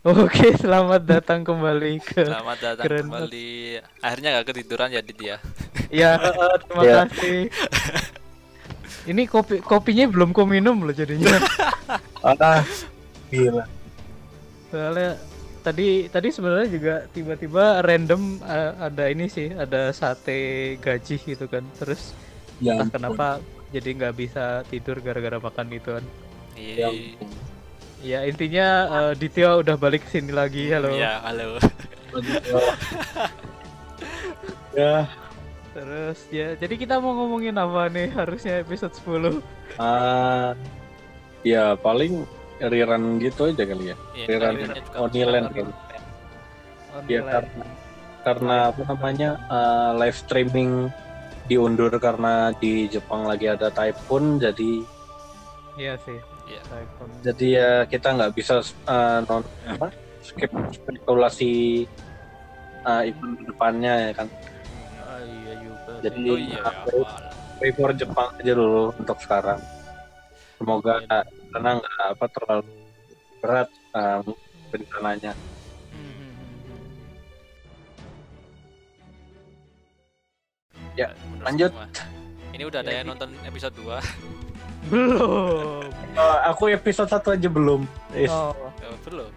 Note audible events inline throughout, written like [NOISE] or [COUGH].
Oke, selamat datang kembali ke Selamat datang Keren kembali. Akhirnya gak ketiduran ya Dit ya. Ya, [LAUGHS] eh, terima Ya. kasih. Ini kopi kopinya belum ku minum loh jadinya. [LAUGHS] Ah, gila. Soalnya tadi tadi sebenarnya juga tiba-tiba random eh, ada ini sih, ada sate gaji gitu kan. Terus Ya entah ampun. kenapa jadi nggak bisa tidur gara-gara makan itu kan. Ya Iya. Ya intinya eh, Ditya udah balik ke sini lagi. Halo. Ya, halo. [LAUGHS] Ya, Terus ya, jadi kita mau ngomongin apa nih? Harusnya episode 10. ah, ya paling rerun gitu aja kali ya. Iya, Rerun akhirnya juga Oniland kan. Ya karena karena apa namanya eh, live streaming diundur karena di Jepang lagi ada typhoon jadi Iya sih. Iya. iPhone. jadi ya kita nggak bisa eh, non apa skip spekulasi eh, event depannya ya kan. Ah, iya juga. Jadi Oh iya, ya, pray for Jepang aja dulu untuk sekarang. Semoga Iya. karena nggak apa terlalu berat bencananya. Hmm, Ya, lanjut. semua. Ini udah ada Ya, yang nonton episode 2. Belum. Eh, aku episode satu aja belum. Eh, Oh. Oh, belum.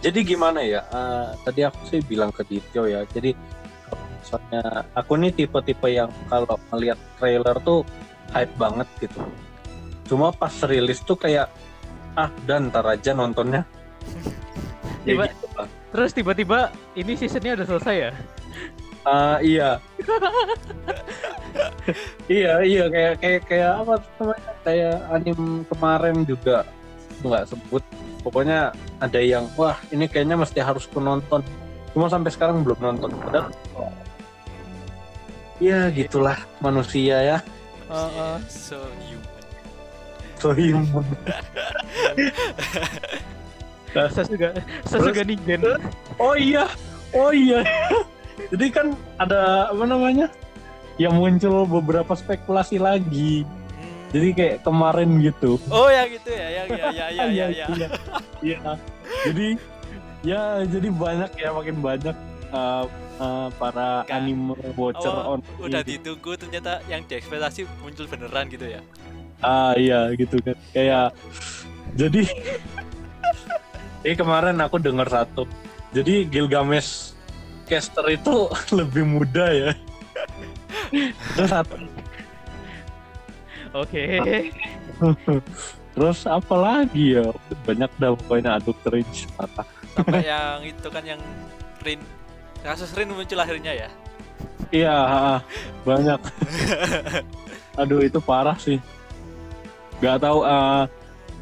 Jadi gimana ya? Eh, tadi aku sih bilang ke Dityo ya. Jadi misalnya aku nih tipe-tipe yang kalau melihat trailer tuh hype banget gitu. Cuma pas rilis tuh kayak ah dan ntar aja nontonnya. [LAUGHS] ya Tiba- gitu lah. Terus tiba-tiba ini seasonnya udah selesai ya? Ah, iya. [LAUGHS] iya, iya kayak kayak kayak apa namanya? Kayak anim kemarin juga nggak sebut. Pokoknya ada yang wah ini kayaknya mesti harus ku nonton. Cuma sampai sekarang belum nonton. Padahal ya gitulah manusia ya. Heeh. So human. So human. Sasuga, Sasuga Ningen. Oh iya, oh iya. Jadi kan ada apa namanya? Yang muncul beberapa spekulasi lagi. Jadi kayak kemarin gitu. Oh ya gitu ya, yang ya ya ya ya ya. iya. Iya. Jadi ya jadi banyak ya makin banyak uh, uh, para Kan. anime watcher Oh, on Udah ditunggu ternyata yang diekspektasi muncul beneran gitu ya. ah iya gitu kan kayak jadi ini kemarin aku dengar satu jadi Gilgamesh caster itu [LAUGHS] lebih muda ya terus satu Oke. terus apa lagi ya? Banyak dah pokoknya aduk patah Sampai yang itu kan yang Rin kasus Rin muncul akhirnya ya. iya banyak. [LAUGHS] Aduh itu parah sih. Nggak tahu uh,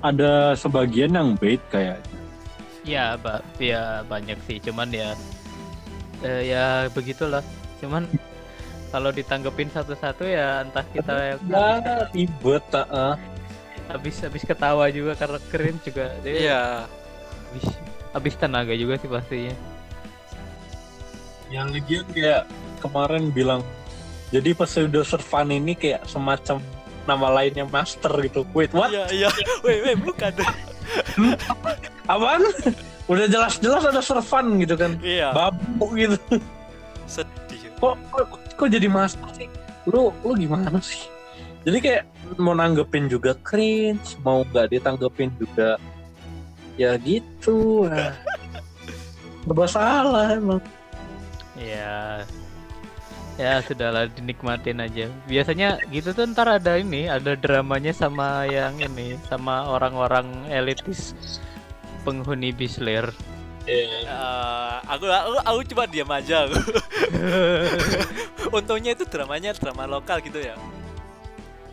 ada sebagian yang bait kayak Ya, ba ya banyak sih, cuman ya eh, ya begitulah. Cuman kalau ditanggepin satu-satu ya entah kita ya ribet uh, habis habis ketawa juga karena keren juga. Dia Iya. habis habis tenaga juga sih pastinya. yang legion kayak kemarin bilang jadi pseudo servan ini kayak semacam nama lainnya master gitu wait what Iya iya. Wait wait bukan. [LAUGHS] apaan udah jelas-jelas ada servan gitu kan Iya. babu gitu Sedih. kok, kok kok jadi master sih? Lu lu gimana sih? Jadi kayak mau nanggepin juga cringe mau nggak ditanggepin juga ya gitu. Serba salah emang. Ya ya sudahlah dinikmatin aja. Biasanya gitu tuh ntar ada ini, ada dramanya sama yang ini, sama orang-orang elitis penghuni Bisler. Eh, aku, aku aku cuma diam aja aku. [LAUGHS] Untungnya itu dramanya drama lokal gitu ya.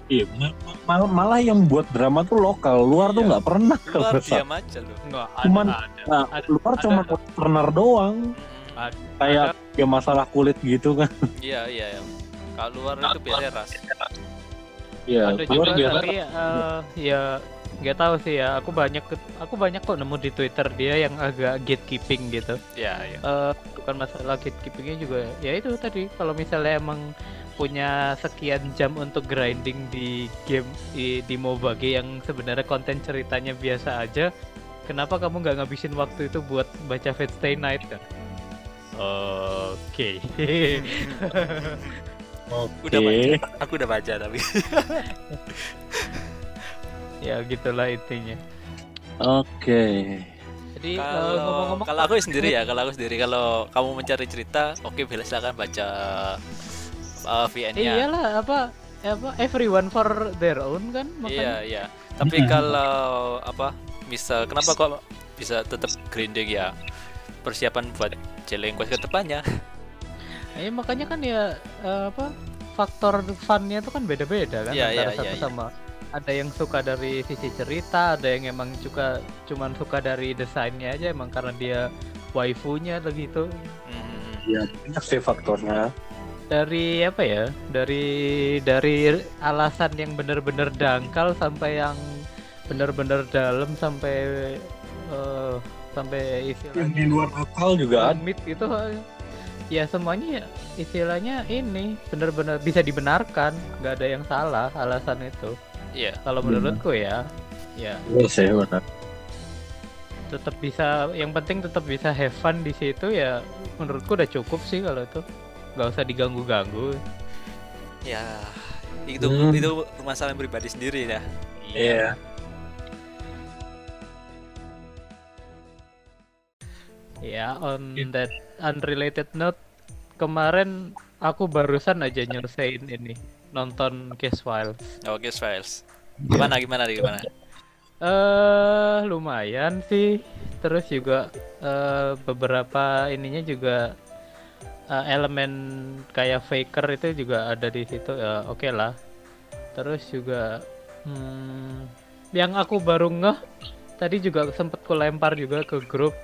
Iya, mal- malah yang buat drama tuh lokal, luar tuh Iya. nggak pernah Luar nggak diam aja loh. Enggak, Cuman ada. Nah, Ada- luar ada- cuma partner doang, Mm, Ada- kayak ya masalah kulit gitu kan. Iya iya. iya. Kalau luar itu biasa ras. Iya, ada luar juga biasa. tapi eh, ya nggak tahu sih ya. Aku banyak aku banyak kok nemu di Twitter dia yang agak gatekeeping gitu. Iya iya. Eh, bukan masalah gatekeepingnya juga ya itu tadi kalau misalnya emang punya sekian jam untuk grinding di game di, di MOBA game yang sebenarnya konten ceritanya biasa aja kenapa kamu nggak ngabisin waktu itu buat baca Fate Stay Night kan oke Oke. [LAUGHS] Udah baca. Aku udah baca tapi. [LAUGHS] ya gitulah intinya Oke. jadi eh, kalau ngomong-ngomong kalau aku sendiri ya, kalau aku sendiri kalau kamu mencari cerita, oke bila silakan baca uh, eh, VN-nya. iyalah apa apa everyone for their own kan Iya, makanya iya. Tapi kalau apa? Misal kenapa kok bisa tetap grinding ya? Persiapan buat Jeleng Quest ke depannya. Eh, makanya kan ya eh, apa faktor funnya itu kan beda-beda kan Iya, antara iya, satu iya, iya. sama ada yang suka dari sisi cerita, ada yang emang suka cuman suka dari desainnya aja emang karena dia waifunya begitu. Hmm. Ya, banyak sih faktornya. Dari apa ya? Dari dari alasan yang bener-bener dangkal sampai yang bener-bener dalam sampai eh, sampai istilahnya Yang di luar akal juga ada. Amit itu ya semuanya ya istilahnya ini benar-benar bisa dibenarkan nggak ada yang salah alasan itu Iya. kalau Benar. menurutku ya ya Iya sih benar. tetap bisa yang penting tetap bisa have fun di situ ya menurutku udah cukup sih kalau itu nggak usah diganggu-ganggu Ya, itu Hmm. itu masalah pribadi sendiri ya. Iya. ya on that unrelated note kemarin aku barusan aja nyelesain ini nonton Case Files Oke, Files. Gimana gimana gimana? eh lumayan sih. Terus juga eh beberapa ininya juga eh, elemen kayak faker itu juga ada di situ ya oke lah. Terus juga hmm, yang aku baru ngeh tadi juga sempet ku lempar juga ke grup.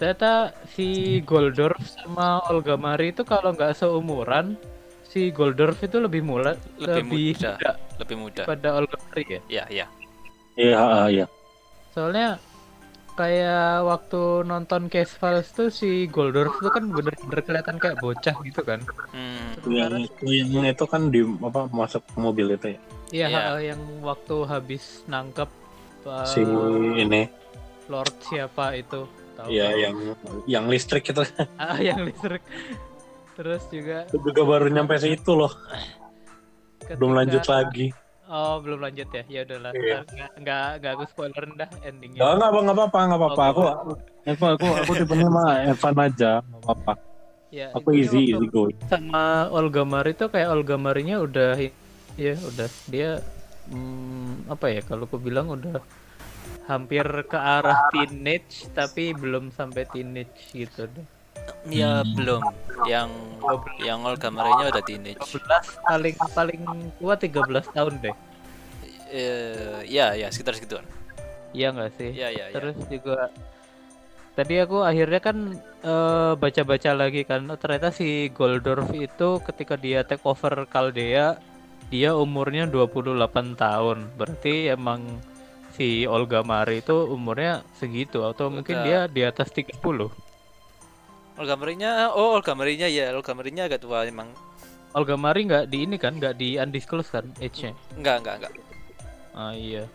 Ternyata si Goldorf sama Olga Mari itu kalau nggak seumuran, si Goldorf itu lebih mula, Lebih lebih, muda. muda Lebih muda. pada Olga Mari ya. Iya, iya. Iya, iya. Soalnya kayak waktu nonton Case Files tuh si Goldorf tuh kan bener-bener kelihatan kayak bocah gitu kan. Hmm. Yang itu yang itu kan di apa masuk mobil itu ya. Iya, Iya. ha- yang waktu habis nangkep uh, Si ini Lord siapa itu? Tahu ya kan? yang yang listrik itu [LAUGHS] Ah, yang listrik. Terus juga juga baru nyampe situ loh. Belum ketika- lanjut lagi. Oh, belum lanjut ya. Ya udahlah. Iya. Nggak nggak nggak aku spoilerin dah endingnya. Enggak enggak apa enggak apa nggak apa-apa. Oke. Aku aku aku aku tipenya mah Evan aja, enggak apa-apa. Ya, Aku easy waktu easy go. sama Olga Mari tuh kayak Olga Marinya udah ya udah dia hmm, apa ya kalau aku bilang udah hampir ke arah teenage tapi belum sampai teenage gitu deh. Ya Hmm. belum. Yang yang Olga Marinya udah teenage. 12 paling paling tua 13 tahun deh. Eh, ya, ya sekitar segituan. Iya nggak sih? Ya, ya, ya. Terus juga tadi aku akhirnya kan eh, baca-baca lagi kan oh, ternyata si Goldorf itu ketika dia take over Caldea dia umurnya 28 tahun. Berarti emang si Olga Mari itu umurnya segitu atau mungkin Udah. dia di atas 30. Olga Marinya, oh Olga Marinya ya, Olga Marinya agak tua emang. Olga Mari nggak di ini kan, nggak di undisclosed kan age-nya. Enggak, enggak, enggak. Ah iya.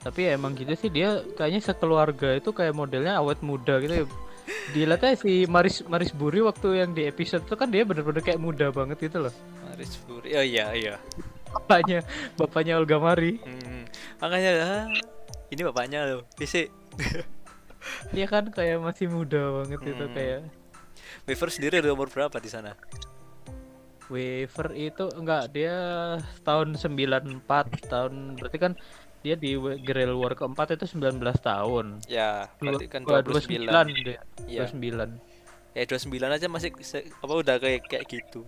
Tapi ya emang gitu sih dia kayaknya sekeluarga itu kayak modelnya awet muda gitu ya. Dilihatnya si Maris Maris Buri waktu yang di episode itu kan dia bener-bener kayak muda banget gitu loh. Maris Puri. Oh iya, iya. Bapaknya bapaknya Olga Mari. Hmm, makanya ah, ini bapaknya loh. PC. Dia kan kayak masih muda banget itu Hmm. kayak Weaver sendiri udah umur berapa di sana? Waver itu enggak dia tahun 94 tahun berarti kan dia di Guerrilla War keempat itu 19 tahun. Ya, berarti kan dua- 29. 29 dia. Iya. 29. Ya 29 aja masih apa udah kayak kayak gitu.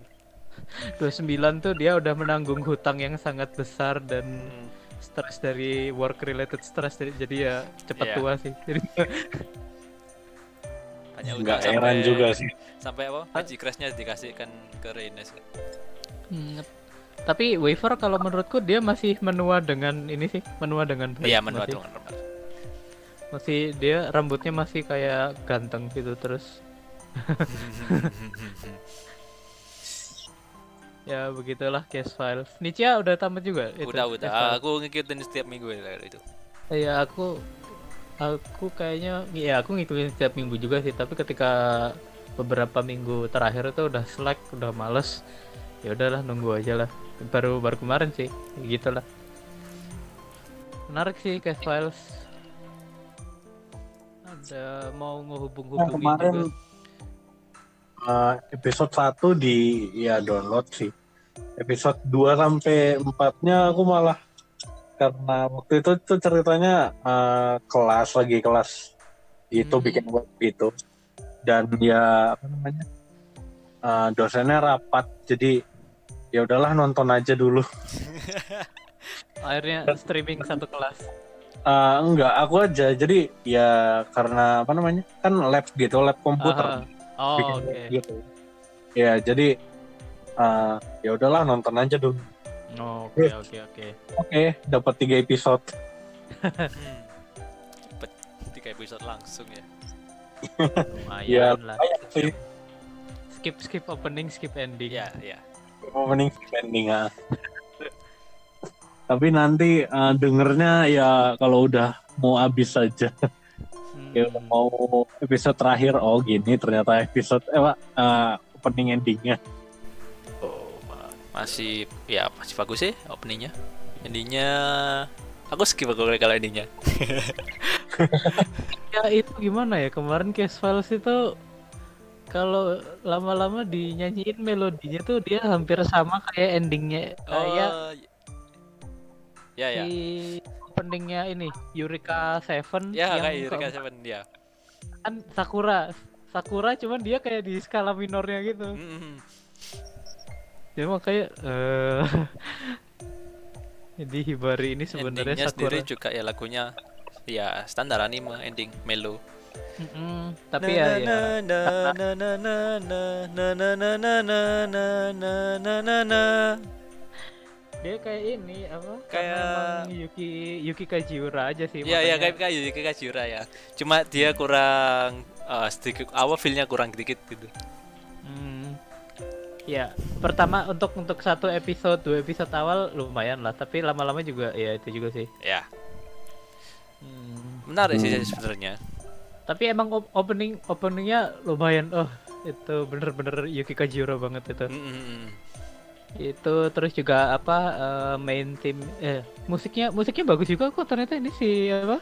[LAUGHS] 29 tuh dia udah menanggung hutang yang sangat besar dan Hmm. stres dari work related stress jadi, ya cepat Iya. tua sih. [LAUGHS] Jadi Hanya Enggak udah heran sampai- juga sih. Sampai apa? Haji Crashnya dikasihkan ke Reines. Hmm, tapi Waver kalau menurutku dia masih menua dengan ini sih, menua dengan baik. Iya, menua masih, tuh normal. masih dia rambutnya masih kayak ganteng gitu terus. [LAUGHS] Ya begitulah case files. Nicia udah tamat juga itu. udah, case udah. Aku ngikutin setiap minggu ya itu. Ya aku aku kayaknya ya aku ngikutin setiap minggu juga sih tapi ketika beberapa minggu terakhir itu udah slack udah males ya udahlah nunggu aja lah. Baru baru kemarin sih gitulah. Menarik sih case files. Ada mau Nah, ngehubung-hubungin kemarin juga uh, episode 1 di ya download sih. Episode 2 sampai 4-nya aku malah karena waktu itu tuh ceritanya uh, kelas lagi kelas. Itu Hmm. bikin web gitu. Dan ya apa namanya uh, dosennya rapat. Jadi ya udahlah nonton aja dulu. [LAUGHS] Akhirnya streaming satu kelas. Uh, enggak aku aja. Jadi ya karena apa namanya kan lab gitu lab komputer. Aha. oh bikin oke. web gitu. Ya jadi uh, ya udahlah nonton aja dulu oke oke oke oke dapat tiga episode Hmm. Cepet tiga episode langsung ya. [LAUGHS] ya lumayan lah lumayan sih skip skip opening skip ending Iya, iya. opening spending ah. [LAUGHS] tapi nanti uh, dengernya ya kalau udah mau habis saja Hmm. ya mau episode terakhir oh gini ternyata episode eh Pak, uh, opening endingnya Oh, masih ya masih bagus sih openingnya. Endingnya aku skip aku kalau endingnya. [LAUGHS] ya itu gimana ya kemarin case files itu kalau lama-lama dinyanyiin melodinya tuh dia hampir sama kayak endingnya kayak Oh, ya ya. di openingnya ini Eureka Seven Ya yang kayak Eureka Seven ya. kan Sakura Sakura cuman dia kayak di skala minornya gitu Mm-mm ya makanya uh, jadi Hibari ini sebenarnya Endingnya Sakura. sendiri juga ya lagunya ya standar anime ending melo Mm -hmm. tapi ya ya dia kayak ini apa kayak Yuki Yuki Kajiura aja sih ya ya kayak kayak Yuki Kajiura ya cuma dia kurang uh, sedikit awal feelnya kurang dikit gitu Hmm. Ya, pertama untuk untuk satu episode, dua episode awal lumayan lah, tapi lama-lama juga ya itu juga sih. Ya, Hmm. menarik sih Hmm. sebenarnya. Tapi emang op- opening openingnya lumayan. Oh, itu bener-bener Yuki Kajiura banget itu. Mm-mm. Itu terus juga apa eh, main tim eh musiknya musiknya bagus juga kok ternyata ini si apa?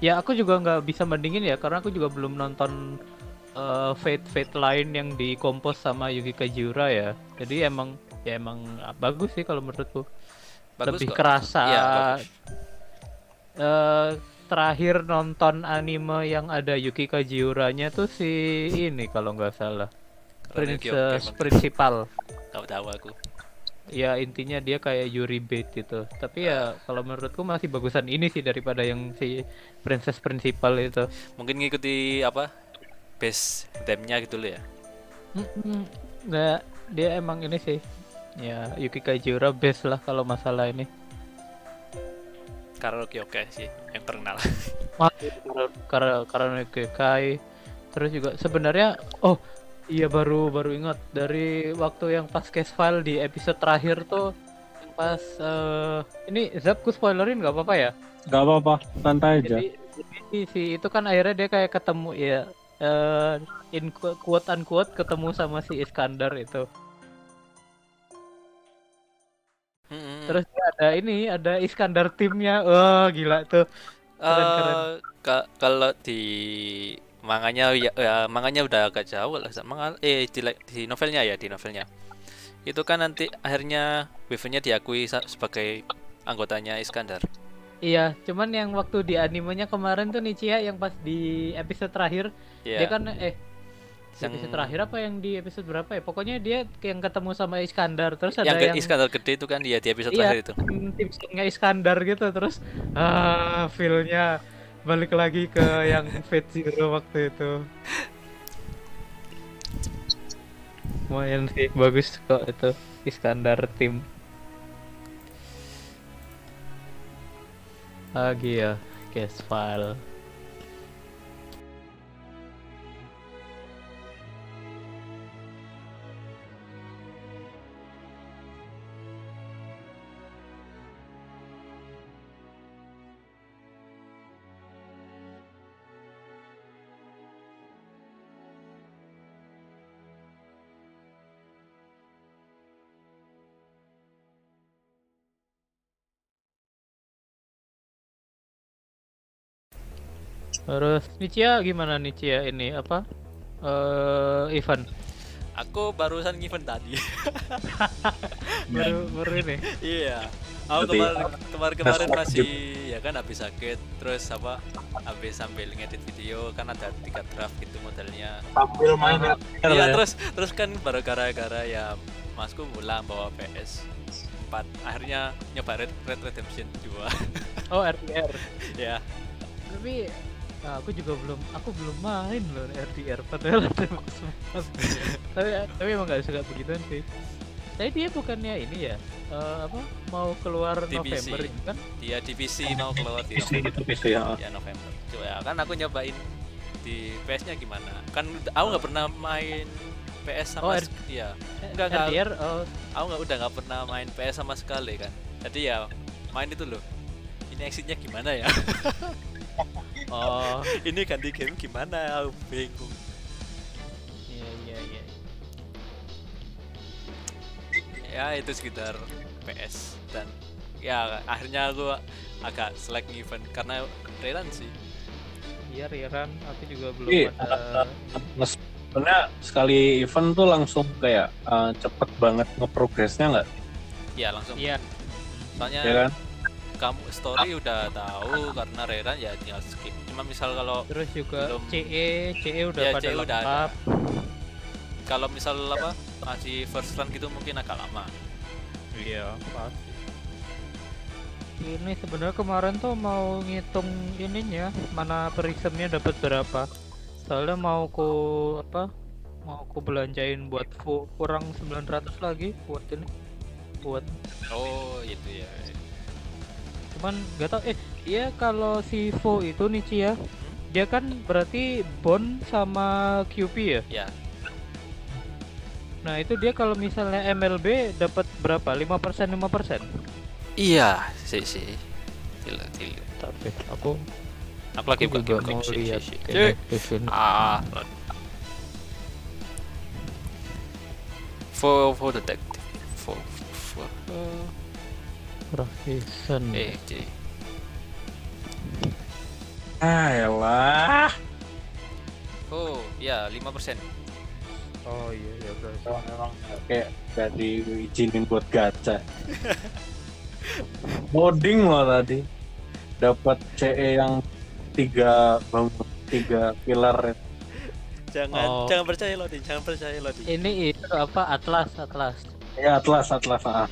Ya aku juga nggak bisa bandingin ya karena aku juga belum nonton eh, Fate Fate lain yang dikompos sama Yuki Kajiura ya. Jadi emang ya emang ah, bagus sih kalau menurutku. Bagus Lebih kok. kerasa. Bagus. eh, terakhir nonton anime yang ada Yuki Kajiuranya tuh si ini kalau nggak salah. Ya. Princess Principal. Tahu tahu aku. Ya intinya dia kayak Yuri Bait gitu. Tapi ya kalau menurutku masih bagusan ini sih daripada yang si Princess Principal itu. Mungkin ngikuti apa? Base theme-nya gitu loh ya. Nggak, dia emang ini sih. Ya Yuki Kajiura best lah kalau masalah ini. Karaoke oke sih yang terkenal. [LAUGHS] Karena karena Kai terus juga sebenarnya oh iya baru baru ingat dari waktu yang pas case file di episode terakhir tuh yang pas eh, ini Zap ku spoilerin nggak apa-apa ya nggak apa-apa santai aja jadi, jadi si itu kan akhirnya dia kayak ketemu ya eh in qu- quote unquote ketemu sama si Iskandar itu. Mm-mm. terus ada ini ada Iskandar timnya. Wah gila tuh. Eh, ka- kalau di manganya ya, ya manganya udah agak jauh lah. Manga eh di, di novelnya ya di novelnya. Itu kan nanti akhirnya Weaver-nya diakui sa- sebagai anggotanya Iskandar Iya, cuman yang waktu di animenya kemarin tuh Nichia yang pas di episode terakhir ya dia kan eh Yang- episode terakhir apa yang di episode berapa ya? Pokoknya dia yang ketemu sama Iskandar terus ada yang, Iskandar gede itu kan dia di episode Iya. terakhir itu singnya Iskandar gitu terus ah feel-nya balik lagi ke yang Fate Zero waktu itu. Lumayan sih bagus kok itu Iskandar tim. Lagi ya, case file. Terus Nicia gimana Nicia ini apa? Eh event Aku barusan event tadi. [LAUGHS] baru baru ini. Iya. Aku kemarin kemarin kemarin masih ya kan habis sakit terus apa habis sambil ngedit video kan ada tiga draft gitu modelnya. Sambil main Iya terus terus kan baru gara-gara ya masku pulang bawa PS 4 akhirnya nyoba Red, Red Redemption 2 Oh RDR. [LAUGHS] ya Tapi nah, aku juga belum aku belum main loh RDR padahal ada [LAUGHS] tapi tapi emang gak suka begituan sih. Tapi dia bukannya ini ya eh, apa mau keluar DBC. November ini kan? dia di PC mau keluar di PC November. itu PC ya. ya November. Coba ya kan aku nyobain di PS nya gimana? Kan aku nggak pernah main PS Oh, sama R- sek- iya. Enggak, enggak. RDR oh, aku nggak udah nggak pernah main PS sama sekali kan. Jadi ya main itu loh. Ini exitnya gimana ya [LAUGHS] oh [LAUGHS] ini ganti game gimana aku bingung iya iya iya. ya itu sekitar PS dan ya akhirnya aku agak select event karena Relan sih Iya Riran, aku juga belum Iya, ada. Sebenarnya sekali event tuh langsung kayak eh, cepet banget ngeprogresnya nggak? ya langsung Iya. soalnya Ya kan? Kamu story udah tahu karena Reran ya tinggal skip cuma misal kalau Terus juga Belum. CE, CE udah Ya, pada CE udah ada. kalau misal apa masih first run gitu mungkin agak lama Iya, pasti. Ini sebenarnya kemarin tuh mau ngitung ininya, mana perisemnya dapat berapa. Soalnya mau ku apa? Mau ku belanjain buat kurang 900 lagi buat ini. Buat oh itu ya cuman gak tau eh iya kalau si Vo itu nih Ci ya dia kan berarti bond sama QP ya? Ya nah itu dia kalau misalnya MLB dapat berapa? 5% 5% iya sih sih Gila, gila. tapi aku aku lagi aku juga game mau sih, lihat di sini. ah for for detective. For for Eh, Gratisan. eh jadi Ah, elah. oh ya 5% oh iya ya berarti Emang, emang kayak gak diizinin buat gacha. [LAUGHS] Loading loh tadi. Dapat CE yang tiga bangun tiga pilar jangan Oh. jangan percaya lo jangan percaya lo ini itu apa Atlas Atlas ya atlas atlas ah.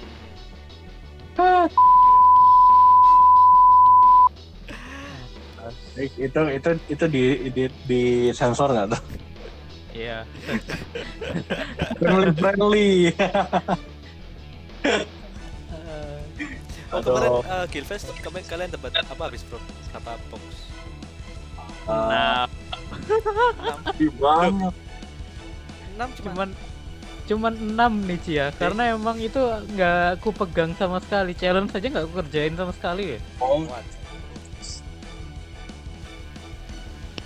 Itu itu itu di di, di sensor nggak tuh? Iya. Friendly friendly. Eh, oh kemarin uh, Guildfest kemarin kalian dapat apa habis bro? Berapa box? Nah nah banyak. 6 cuma cuman cuman 6 nih Ci ya. Karena emang itu nggak aku pegang sama sekali. Challenge saja nggak aku kerjain sama sekali ya? Oh?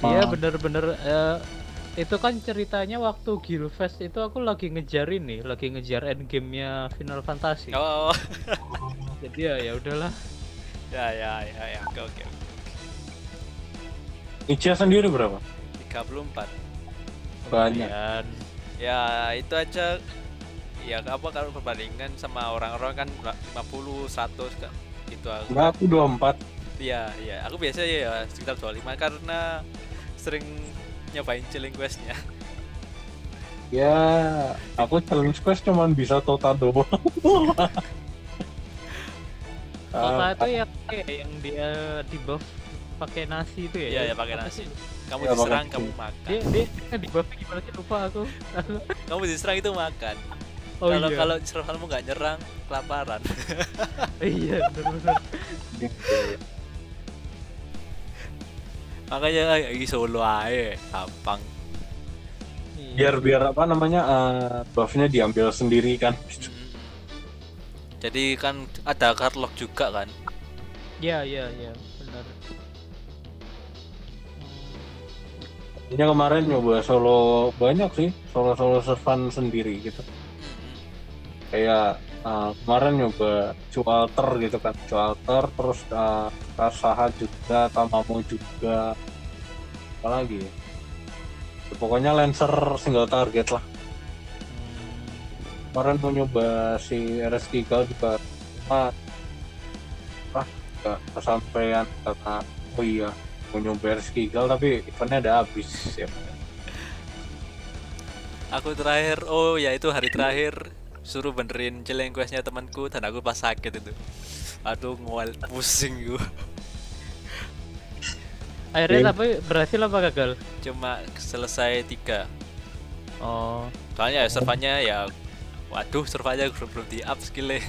Iya bener-bener eh, itu kan ceritanya waktu Guildfest itu aku lagi ngejar ini, lagi ngejar endgame-nya Final Fantasy. oh. Jadi ya ya udahlah. ya ya ya ya. Oke oke Icha sendiri berapa? 34 banyak. Lumayan. Ya itu aja. Ya apa kalau perbandingan sama orang-orang kan 50 100 kan gitu aku Enggak, aku 24 iya iya. Aku biasa ya sekitar 25 karena sering nyobain chilling questnya. Ya aku challenge quest cuman bisa total doang Kota Ah, itu yang yang dia di buff pakai nasi itu ya? iya ya pakai nasi kamu Iya, diserang kamu makan Dia dia di buff gimana sih lupa aku. [LAUGHS] kamu diserang itu makan Oh kalau iya. kalau kamu nggak nyerang kelaparan [LAUGHS] iya benar-benar. [LAUGHS] makanya lagi solo aja gampang Iya. biar biar apa namanya eh, buffnya diambil sendiri kan Mm. jadi kan ada card lock juga kan Iya iya iya benar. Ini kemarin nyoba solo banyak sih solo solo servan sendiri gitu. Kayak eh, kemarin nyoba Cualter gitu kan. Cualter terus uh, Kasaha juga Tamamo juga. Apalagi ya? Ya, pokoknya Lancer single target lah. Kemarin mau nyoba si RS Gigal juga. Ah, ah gak kesampaian karena oh iya mau nyoba RS Gigal tapi eventnya udah habis ya Aku terakhir, oh ya itu hari terakhir suruh benerin chilling questnya temanku dan aku pas sakit itu. Aduh ngual pusing gua. akhirnya Iya. tapi berhasil apa gagal Cuma selesai tiga. oh Soalnya ya servernya ya, waduh servernya belum belum di up skillnya. [LAUGHS]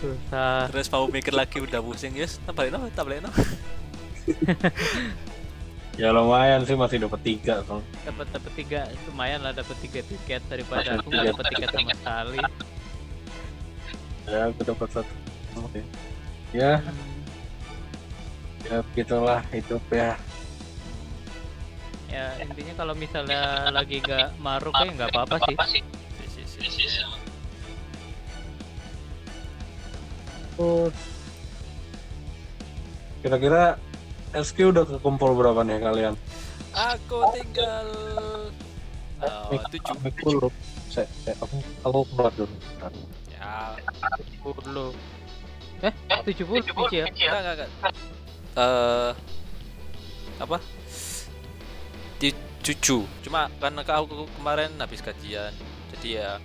susah Terus mau mikir lagi udah pusing yes, tambahin no, tambahin no. [LAUGHS] ya lumayan sih masih dapat tiga so. dapat dapat tiga. Lumayan lah dapat tiga tiket daripada Masih aku nggak dapat tiket sama sekali. Ya aku dapat satu. Oke. ya. Ya begitulah hidup ya. Ya intinya kalau misalnya lagi nggak maruk ya nggak apa-apa sih Terus, kira-kira SQ udah kekumpul berapa nih kalian? Aku tinggal oh, tujuh. Aku, saya, saya, aku, aku keluar dulu. Ya, 70 eh 70 biji ya enggak enggak enggak. Eh apa? Di cucu. Cuma karena aku kemarin habis kajian. Jadi ya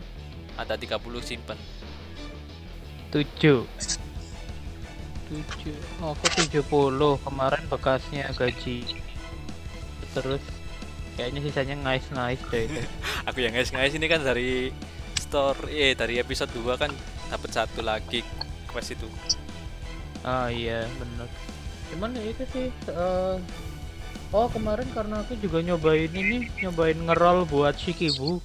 ada 30 simpen. 7 7 oh, aku 70 kemarin bekasnya gaji. Terus kayaknya sisanya ngais-ngais deh itu. [LAUGHS] Aku yang ngais-ngais ini kan dari store eh dari episode 2 kan dapat satu lagi quest itu. ah iya bener. Cuman ya itu sih eh, oh kemarin karena aku juga nyobain ini nyobain ngerol buat Shikibu.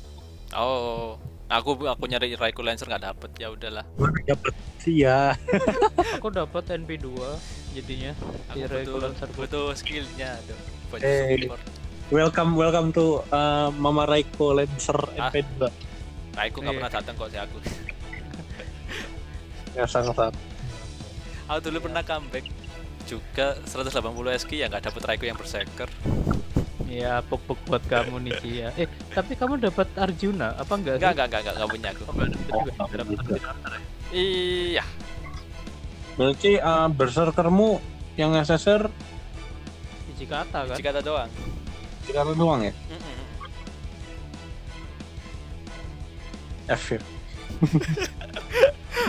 Oh, aku aku nyari Raikou Lancer nggak dapet ya udahlah. Dapat sih ya. aku dapat NP2 jadinya Aku butuh, server butuh skillnya aduh. Buat Eh. Welcome, welcome to uh, Mama Raiko Lancer Ah. MP2. Raikou nggak Iya. pernah datang kok si aku. Ya sangat Aku dulu pernah comeback juga 180 SK ya nggak dapet Raikou yang berserker. Ya pupuk buat kamu nih Cia eh tapi kamu dapat Arjuna apa enggak sih Enggak enggak enggak enggak, enggak punya aku. Oh, juga. Arjuna. Iya, Berarti uh, berserkermu yang SSR biji kata kan jika ada doang. tiga doang ya? Mm-mm. F ya? [LAUGHS]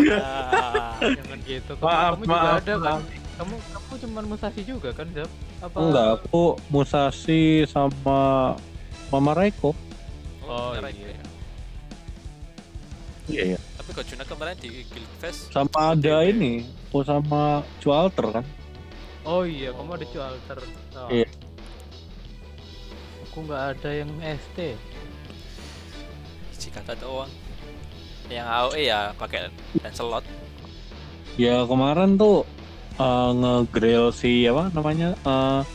Ah, jangan gitu kamu, Maaf, kamu juga maaf, ada kan maaf. Kamu kamu cuman Musashi juga kan Zap? apa Enggak, aku Musashi sama Mama Raiko. Oh, bener, iya. ya. Iya, iya. Tapi kok Juna kemarin di Guild Fest Sama ada ini, aku sama Cualter kan? oh iya kamu ada Cualter oh. Iya. aku nggak ada yang ST jika doang. Yang AOE ya pakai Lancelot. Ya kemarin tuh uh, nge-grill si apa namanya? Uh,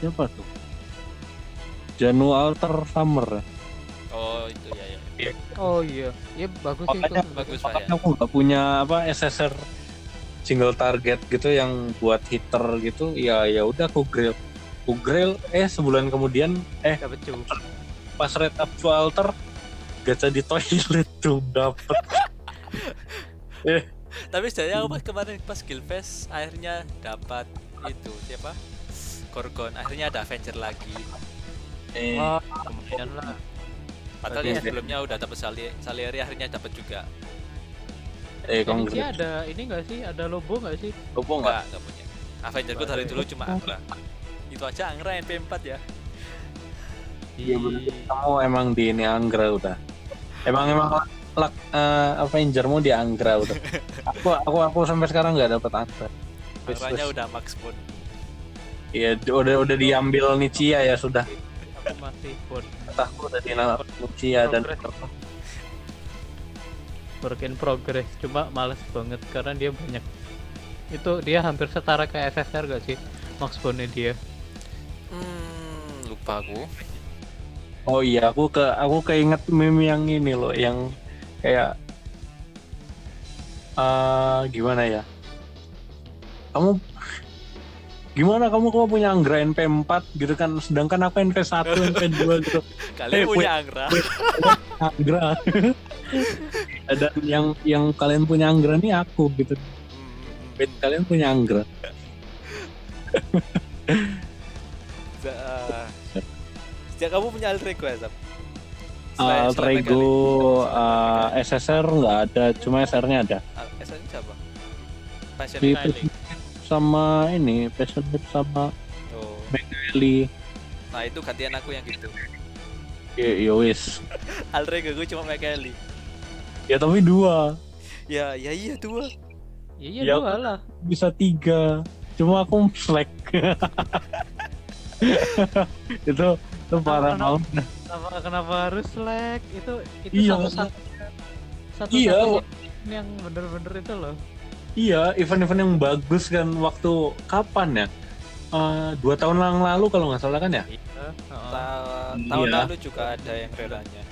siapa tuh? Janu Alter Summer. Oh itu ya ya. oh iya ya bagus sih itu Makanya- Bagus pak Makanya ya. aku nggak punya apa SSR single target gitu yang buat hitter gitu. Ya ya udah aku grill. Aku grill eh sebulan kemudian eh dapat pas red up Cualter gacha di toilet tuh dapet. [LAUGHS] Tapi sebenarnya aku pas kemarin pas Guild Fest akhirnya dapat itu siapa? Gorgon. Akhirnya ada Avenger lagi. Eh, wah lumayan lah Padahal yang sebelumnya udah dapat Sali Salieri akhirnya dapat juga. eh Jadi kongres. Cia ada ini nggak sih ada lobo nggak sih Lobo nggak? Enggak, enggak punya. Avenger gue dari dulu cuma Angra. Itu aja Angra MP4 ya. Iya bener. Kamu emang di ini Anggra udah. Emang emang lak eh, Avengermu di Anggra udah. [LAUGHS] aku aku aku sampai sekarang nggak dapet Anggra. Angranya wis. udah max pun. Iya udah udah diambil Nichia ya sudah. aku masih buat Aku udah di Nichia dan work in progress cuma males banget karena dia banyak itu dia hampir setara kayak SSR gak sih max bonnya dia Hmm, lupa aku. Oh iya aku ke aku keinget meme yang ini loh yang kayak eh gimana ya? Kamu gimana kamu kok punya Anggra NP4 gitu kan sedangkan aku NP1 NP2 gitu [LAUGHS] Kalian Eh, punya Anggra. Anggra [LAUGHS] dan yang yang kalian punya Anggra nih aku gitu Hmm, kalian punya Anggra Sa- [LAUGHS] Sejak kamu punya alter ego ya, Sam? Alter ego uh, SSR nggak ada cuma SR-nya ada SN siapa? Passion Di sama ini Passion sama Oh. Eli Nah itu gantian aku yang gitu. ya ya wis [LAUGHS] Alter ego gue cuma Kelly. ya tapi dua Ya, ya iya dua. Iya Ya, dua lah. bisa tiga cuma aku slack [LAUGHS] [LAUGHS] itu itu parah Kenapa- banget Kenapa, kenapa harus lag? Itu itu Iya, satu satu satu Iya. yang bener-bener itu loh. iya event-event yang bagus kan waktu kapan ya Eh, dua tahun yang lalu kalau nggak salah kan ya Iya. heeh. Ta- Iya. tahun lalu juga ada yang relanya.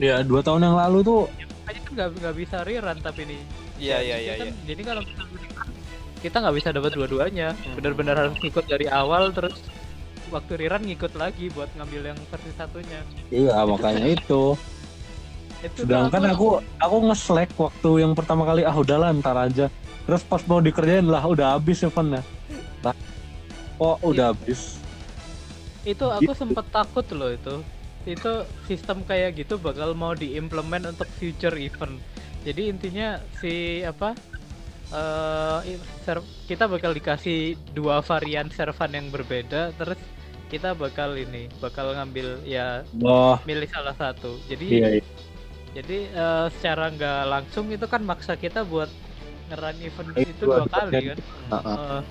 ya dua tahun yang lalu tuh Makanya kan nggak bisa rerun tapi nih. Iya iya iya kan- iya. Jadi kalau kita kita nggak bisa dapat dua-duanya. Hmm. Benar-benar harus ikut dari awal terus waktu rerun ngikut lagi buat ngambil yang versi satunya. iya makanya itu. [LAUGHS] Itu sedangkan aku aku nge-slack waktu yang pertama kali ah udahlah ntar aja. Terus pas mau dikerjain lah udah habis eventnya. Lah kok udah habis? Itu aku Gitu. sempet takut loh itu. Itu sistem kayak gitu bakal mau diimplement untuk future event. Jadi intinya si apa ser- kita bakal dikasih dua varian servan yang berbeda terus kita bakal ini bakal ngambil ya wah. milih salah satu. Jadi iya, iya. jadi eh, secara nggak langsung itu kan maksa kita buat ngeran event Eh, itu dua- dua kali kan. Heeh. Eh,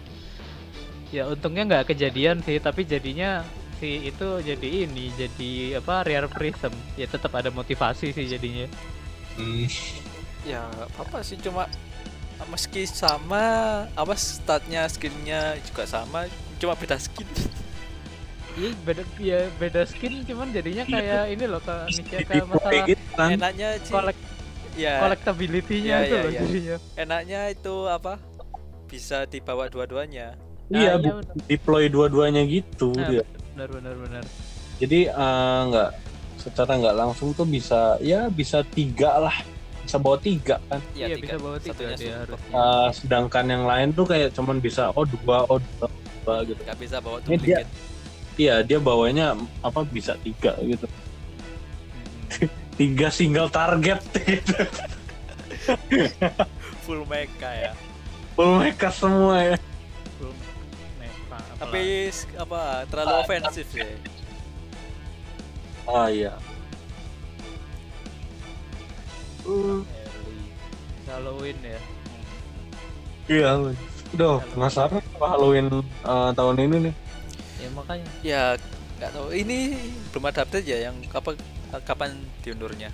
ya untungnya nggak kejadian sih tapi jadinya si itu jadi ini jadi apa rare prism. Ya tetap ada motivasi sih jadinya. Hmm. Ya apa-apa sih cuma meski sama apa statnya skinnya juga sama cuma beda skin [LAUGHS] iya beda ya beda skin cuman jadinya Iya. kayak ini loh ke Nisha Di- kayak masalah gitu kan. Enaknya sih kolek ya collectability-nya Iya, itu iya, loh iya. jadinya. Enaknya itu apa? Bisa dibawa dua-duanya. Iya Nah, bu- deploy dua-duanya gitu Nah, dia. benar benar benar. Jadi eh, nggak secara nggak langsung tuh bisa ya bisa tiga lah. Bisa bawa tiga kan. Iya tiga. bisa bawa tiga Satunya dia support. harusnya. Eh, sedangkan yang lain tuh kayak cuman bisa oh dua oh dua, dua gitu. Nggak bisa bawa duplicate iya dia bawanya apa bisa tiga gitu. Mm-mm. [LAUGHS] tiga single target [LAUGHS] gitu. Full mecha ya. Full mereka semua ya. Neva, apa tapi apa terlalu ofensif ya? Ah iya. Eli. Halloween ya? Iya udah penasaran apa Halloween eh, tahun ini nih ya makanya. Ya nggak tahu. Ini belum ada update ya yang apa kapan diundurnya?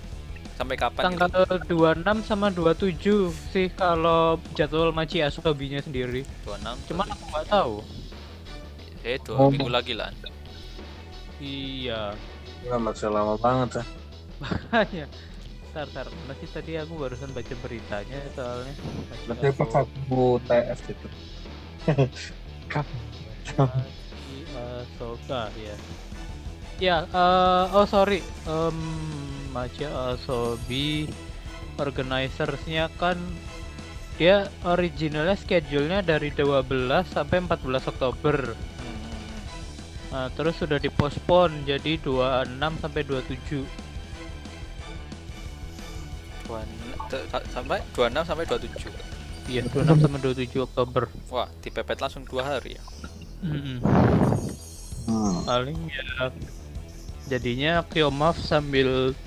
Sampai kapan tanggal gitu? 26 sama 27 sih kalau jadwal Maci Asobinya sendiri. 26 cuman aku nggak tahu. Eh dua Oh. minggu lagi lah. Iya. Ya, masih lama banget ya. Makanya. Ntar, ntar, masih tadi aku barusan baca beritanya soalnya. Berarti pas aku TF itu. [LAUGHS] Maci Asoka ya ya eh, oh sorry em Maci Asobi organizersnya kan dia originalnya schedule-nya dari 12 sampai 14 Oktober Hmm. Nah, terus sudah dipospon jadi 26 sampai 27. Dua- t- sa- sampai 26 sampai 27 Iya, 26 sampai 27 Oktober. wah dipepet langsung dua hari ya Mm-mm. hmm. Paling ya jadinya Kyomaf sambil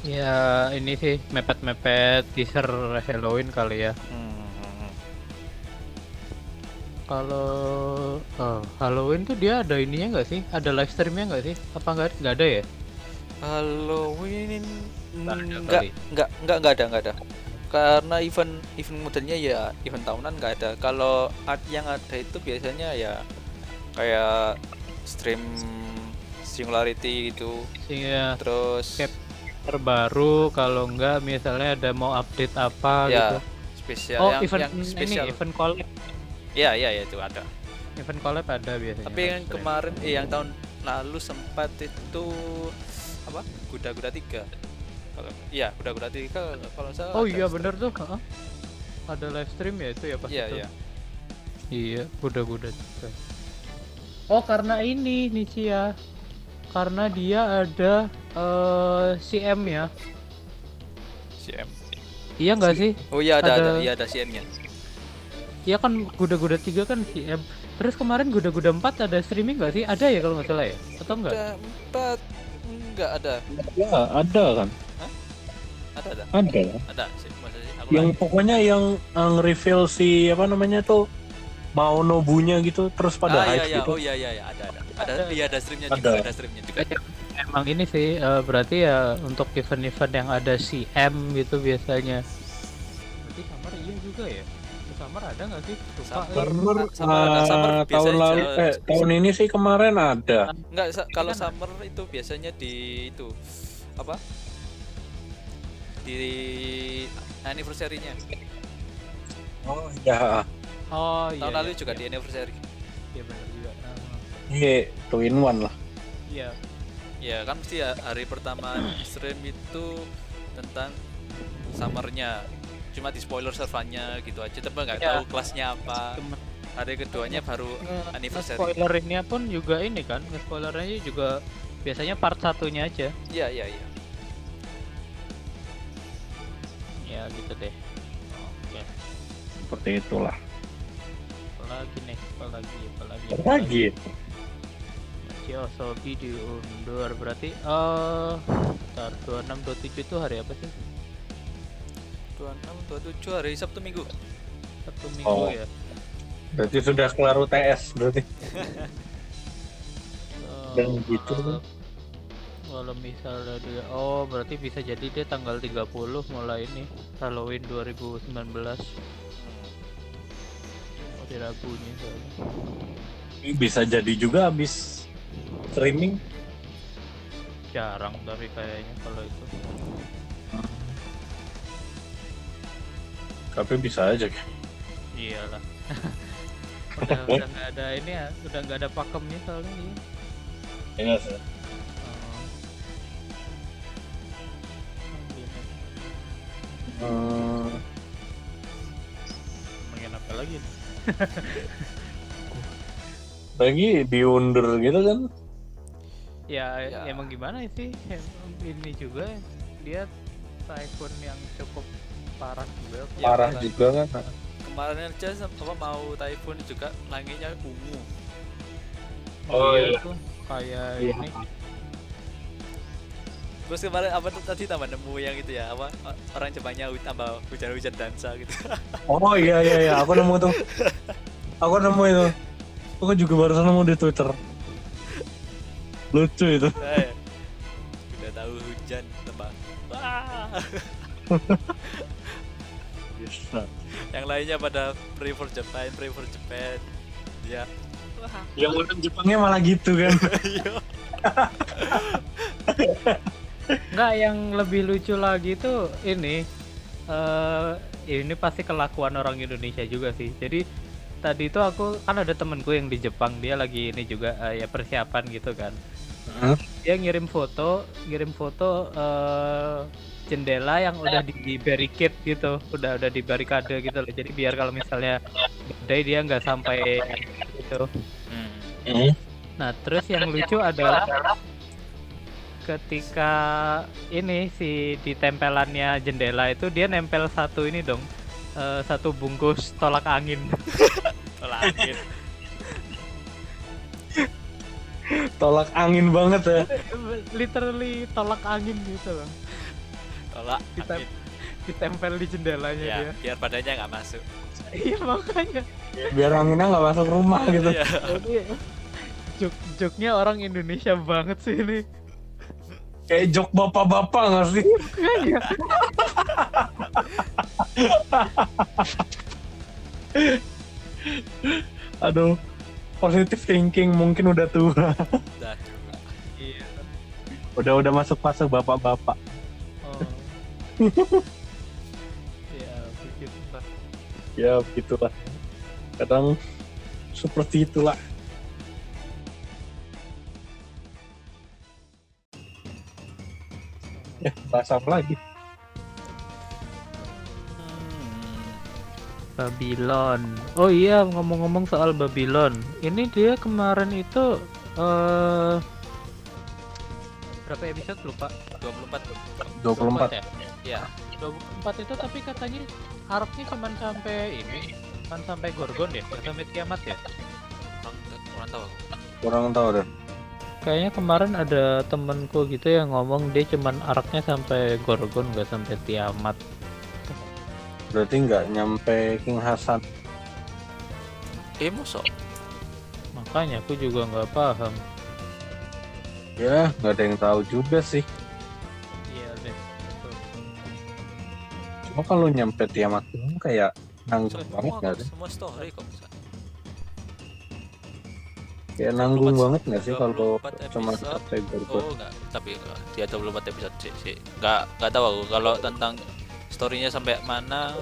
ya ini sih mepet-mepet teaser Halloween kali ya. Hmm, hmm, hmm. Kalau oh, Halloween tuh dia ada ininya nggak sih? Ada live streamnya nggak sih? Apa nggak nggak ada ya? Halloween Nggak enggak enggak enggak ada enggak ada karena event event modelnya ya event tahunan nggak ada kalau art yang ada itu biasanya ya kayak stream singularity gitu Sehingga terus Cap. terbaru kalau nggak misalnya ada mau update apa ya gitu. spesial Oh, yang, event yang ini spesial event collect. Iya iya iya itu ada. Event collab ada biasanya. Tapi yang stream. kemarin eh yang tahun lalu sempat itu apa? Kuda-kuda tiga. Kalau iya kuda-kuda tiga kalau saya Oh iya bener tuh. heeh. Ada live stream ya itu ya pas Iya itu. iya. Iya, kuda-kuda juga. Oh, karena ini Nicia. Karena dia ada eh CM ya. CM. Iya nggak sih? Oh iya ada, ada Ada- iya ada CM-nya. Iya kan kuda-kuda 3 kan CM. Terus kemarin kuda-kuda 4 ada streaming nggak sih? Ada ya kalau nggak salah ya? Atau enggak? Ada empat enggak ada. Ya, ada kan? Ada ada. Ada. Ada sih aku Yang nggak- pokoknya yang uh, nge-reveal si apa namanya tuh mau nobunya gitu terus pada ah, iya, hype iya. gitu. Oh iya iya iya ada ada. Ada Ada. iya ada streamnya Ada. juga, ada streamnya juga. Emang ini sih eh, berarti ya untuk event-event yang ada CM gitu biasanya. Berarti Summer iya juga ya? Summer ada nggak sih? Lupa. Summer. Summer, uh, Summer tahun lalu eh tahun ini sih kemarin ada. Enggak, sa- kalau kan- summer itu biasanya di itu apa? Di anniversary-nya. Oh iya. Oh iya. Tahun lalu iya, juga iya. di anniversary. Iya benar juga. Iya, two in one lah. Iya. Ya kan mesti ya, hari pertama stream itu tentang summernya. Cuma di spoiler servernya gitu aja, tapi nggak Ya. tahu kelasnya apa. Hari keduanya baru nge- anniversary. nge-spoilerinnya pun juga ini kan, nge-spoilernya juga biasanya part satunya aja. Iya iya iya. Ya gitu deh. Oke. Seperti itulah. Apalagi nih, apalagi, apalagi. Lagi. Yosobi diundur berarti eh ntar 26 27 itu hari apa sih? 26 27 hari Sabtu Minggu. Sabtu Minggu Oh. ya. Berarti sudah kelar UTS berarti. [LAUGHS] Eh, Dan gitu. kalau- Kalau misalnya dia oh berarti bisa jadi dia tanggal 30 mulai ini Halloween 2019 di Ragunya soalnya Bisa jadi juga habis streaming. jarang tapi kayaknya kalau itu Tapi bisa aja. iyalah [LAUGHS] udah udah nggak ada ini ya udah nggak ada pakemnya soalnya iya. Iya sih. Oh. Hmm, Ngomongin apa lagi nih? Lagi diundur gitu kan. ya, Ya. emang gimana sih ini juga dia typhoon yang cukup parah juga. Ya, Parah parah. juga kan. Kemarin aja apa mau typhoon juga langitnya ungu. Oh, iya iya. tuh kayak Iya. ini Terus kemarin apa tadi tambah nemu yang itu ya apa orang Jepangnya hu- tambah hujan-hujan dansa gitu. [LAUGHS] Oh iya iya iya, aku nemu tuh. Aku nemu itu. Aku juga baru nemu di Twitter. Lucu itu. [LAUGHS] Eh, Udah tahu hujan. Wah. Bisa. Yang lainnya pada pray for Japan, pray for Japan. Ya. Wah. Yang orang Jepangnya malah gitu kan. [LAUGHS] Enggak, yang lebih lucu lagi tuh ini eh ini pasti kelakuan orang Indonesia juga sih. Jadi tadi itu aku kan ada temenku yang di Jepang, dia lagi ini juga eh, ya persiapan gitu kan. Hmm. Dia ngirim foto, ngirim foto eh jendela yang udah di, di barricade gitu, udah udah di barikade gitu loh. Jadi biar kalau misalnya badai dia nggak sampai gitu. Hmm. Hmm. Nah, terus yang lucu adalah ketika ini si di tempelannya jendela itu dia nempel satu ini dong. eh, satu bungkus tolak angin. [LAUGHS] Tolak angin. Tolak angin banget ya. Literally tolak angin gitu loh. Tolak angin. Ditempel di jendelanya Ya, dia. biar badannya nggak masuk. Iya makanya. Biar anginnya nggak masuk rumah gitu. Iya. Juk joknya orang Indonesia banget sih ini. Kayak jok bapak-bapak nggak sih? Makanya. Aduh. Positive thinking mungkin udah tua. Udah juga. Iya. Udah udah masuk fase bapak-bapak. Oh. ya begitu lah. Ya begitulah. kadang seperti itulah eh bahas apa lagi Hmm. Babylon. Oh iya, ngomong-ngomong soal Babylon. Ini dia kemarin itu eh berapa episode lupa? 24 24 ya? ya 24 itu tapi katanya arc-nya cuman sampai ini, cuman sampai Gorgon ya, sampai kiamat ya. orang orang tahu kurang tahu deh Kayaknya kemarin ada temenku gitu yang ngomong dia cuman arc-nya sampai Gorgon nggak sampai kiamat. berarti nggak nyampe King Hasan eh mosok Makanya aku juga nggak paham. ya nggak ada yang tahu juga sih Iya deh. cuma kalau nyampe Tiamat kayak nanggung banget nggak semua story kok bisa kayak nanggung 24 banget nggak sih kalau 24 cuma episode. sampai Gorgon oh enggak tapi enggak. dia 24 episode sih sih enggak enggak tahu aku kalau tentang storynya sampai mana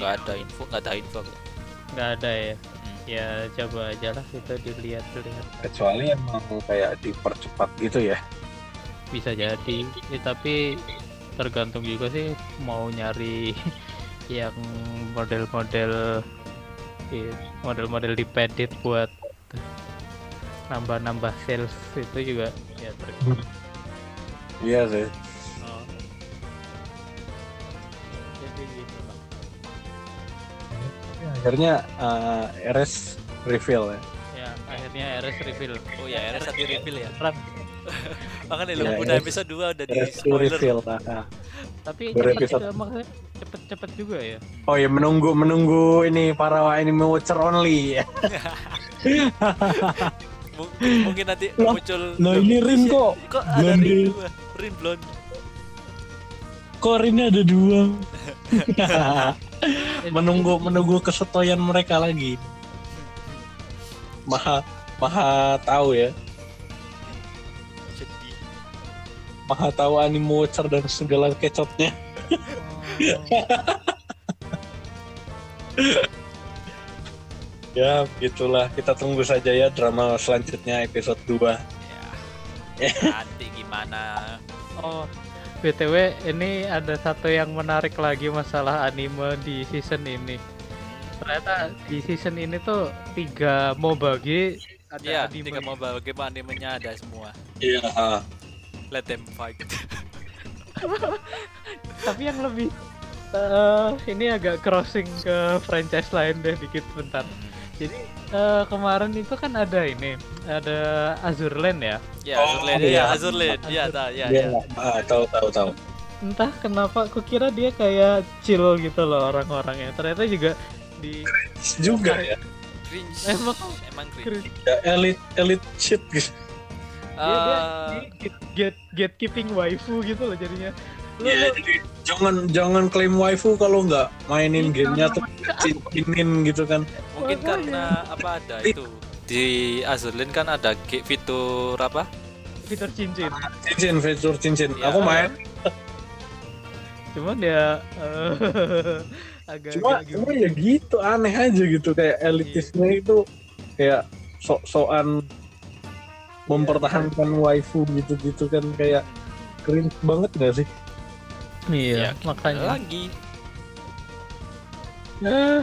enggak ada info enggak ada info. Nggak ada ya. Hmm. Ya coba aja lah kita dilihat dilihat. kecuali emang kayak dipercepat gitu ya bisa jadi ya, tapi tergantung juga sih mau nyari [LAUGHS] yang model-model i- model-model di pedit buat nambah-nambah sales itu juga ya tergantung iya sih. Oh. jadi gitu akhirnya eh, RS reveal ya? Ya akhirnya RS reveal. Oh ya RS satu reveal ya? Ram. makanya Ya, lu udah RS episode 2 udah di spoiler. reveal nah, nah. tapi cepet juga maksudnya cepet-cepet juga ya? Oh ya menunggu menunggu ini para anime watcher only. ya [LAUGHS] mungkin, mungkin nanti Lah, muncul lah ini Rin kok. Kok ada Rin blonde. dua? Rin blonde. Kok ini ada dua? [LAUGHS] Menunggu menunggu kesetoyan mereka lagi. Maha maha tahu ya. Sedih. Maha tahu anime watcher dan segala kecotnya [LAUGHS] ya begitulah kita tunggu saja ya drama selanjutnya episode 2 ya. [LAUGHS] Nanti gimana? Oh, BTW ini ada satu yang menarik lagi masalah anime di season ini. Ternyata di season ini tuh tiga MOBA G ada ya anime. tiga mau bagaimana animenya ada semua. Iya let them fight. [LAUGHS] Tapi yang lebih eh, ini agak crossing ke franchise lain deh dikit bentar. Jadi eh, kemarin itu kan ada ini, ada Azure Land ya. ya Oh, Azurland iya. ya Azurland ya tak ya Dia ya ah, tahu tahu tahu. Entah kenapa aku kira dia kayak chill gitu loh orang-orangnya. Ternyata juga di juga ya. Cringe. Emang emang cringe. ya elite elite shit gitu dia, dia, Ah, dia get, get gatekeeping waifu gitu loh jadinya. Lu, ya lu- jadi jangan jangan klaim waifu kalau nggak mainin Iya, gamenya tuh cincinin gitu kan. Mungkin karena apa ada itu. Di Azurland kan ada fitur apa? Fitur cincin. cincin fitur cincin. Ya. aku main. Cuman ya eh, [LAUGHS] agak cuma agak cuma ya gitu aneh aja gitu. Kayak elitisme itu kayak sok-sokan mempertahankan waifu gitu-gitu kan. Kayak cringe banget gak sih Iya, Ya, makanya. lagi ya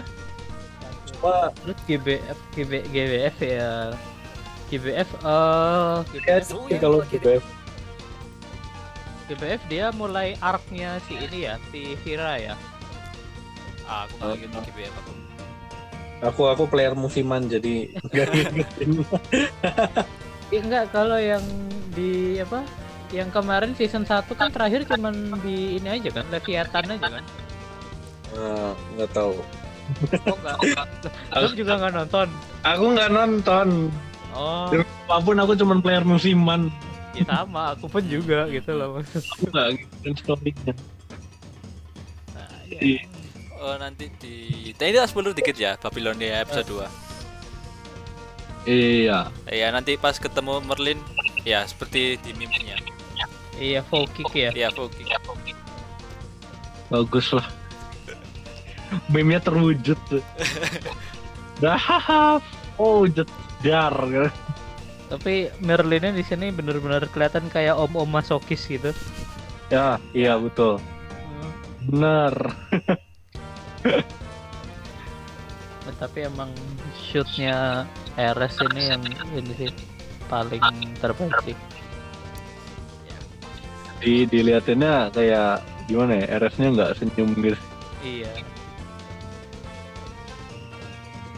cuma Terus GBF, GB, GBF ya. GBF, eh ya GBF, sih kalau BBF GBF dia mulai arc-nya si ini ya, si Vira ya. ah, aku nggak gitu GBF aku aku aku player musiman jadi Ya enggak, [LAUGHS] kalau yang di apa? Yang kemarin season 1 kan terakhir cuman di ini aja kan, Leviathan aja kan. Eh, nggak tahu Oh enggak. Aku juga nggak nonton. aku nggak nonton Oh, apa pun aku cuma player musiman ya sama, aku pun juga gitu loh maksud. aku nggak ngikutin storynya Nah, ya. Iya. oh nanti di nah, ini spoiler dikit ya Babylonia episode 2 iya ya nanti pas ketemu Merlin ya seperti di meme-nya Iya, full kick ya. ya Foki bagus lah meme-nya terwujud tuh [LAUGHS] Dah, oh jedar. Tapi Merlinnya di sini bener-bener kelihatan kayak om-om masokis gitu. Ya, iya betul. Hmm. Bener. [LAUGHS] tapi emang shootnya RS ini yang ini sih paling terbaik sih. Di dilihatinnya kayak gimana ya? RS-nya nggak senyum gitu. Iya.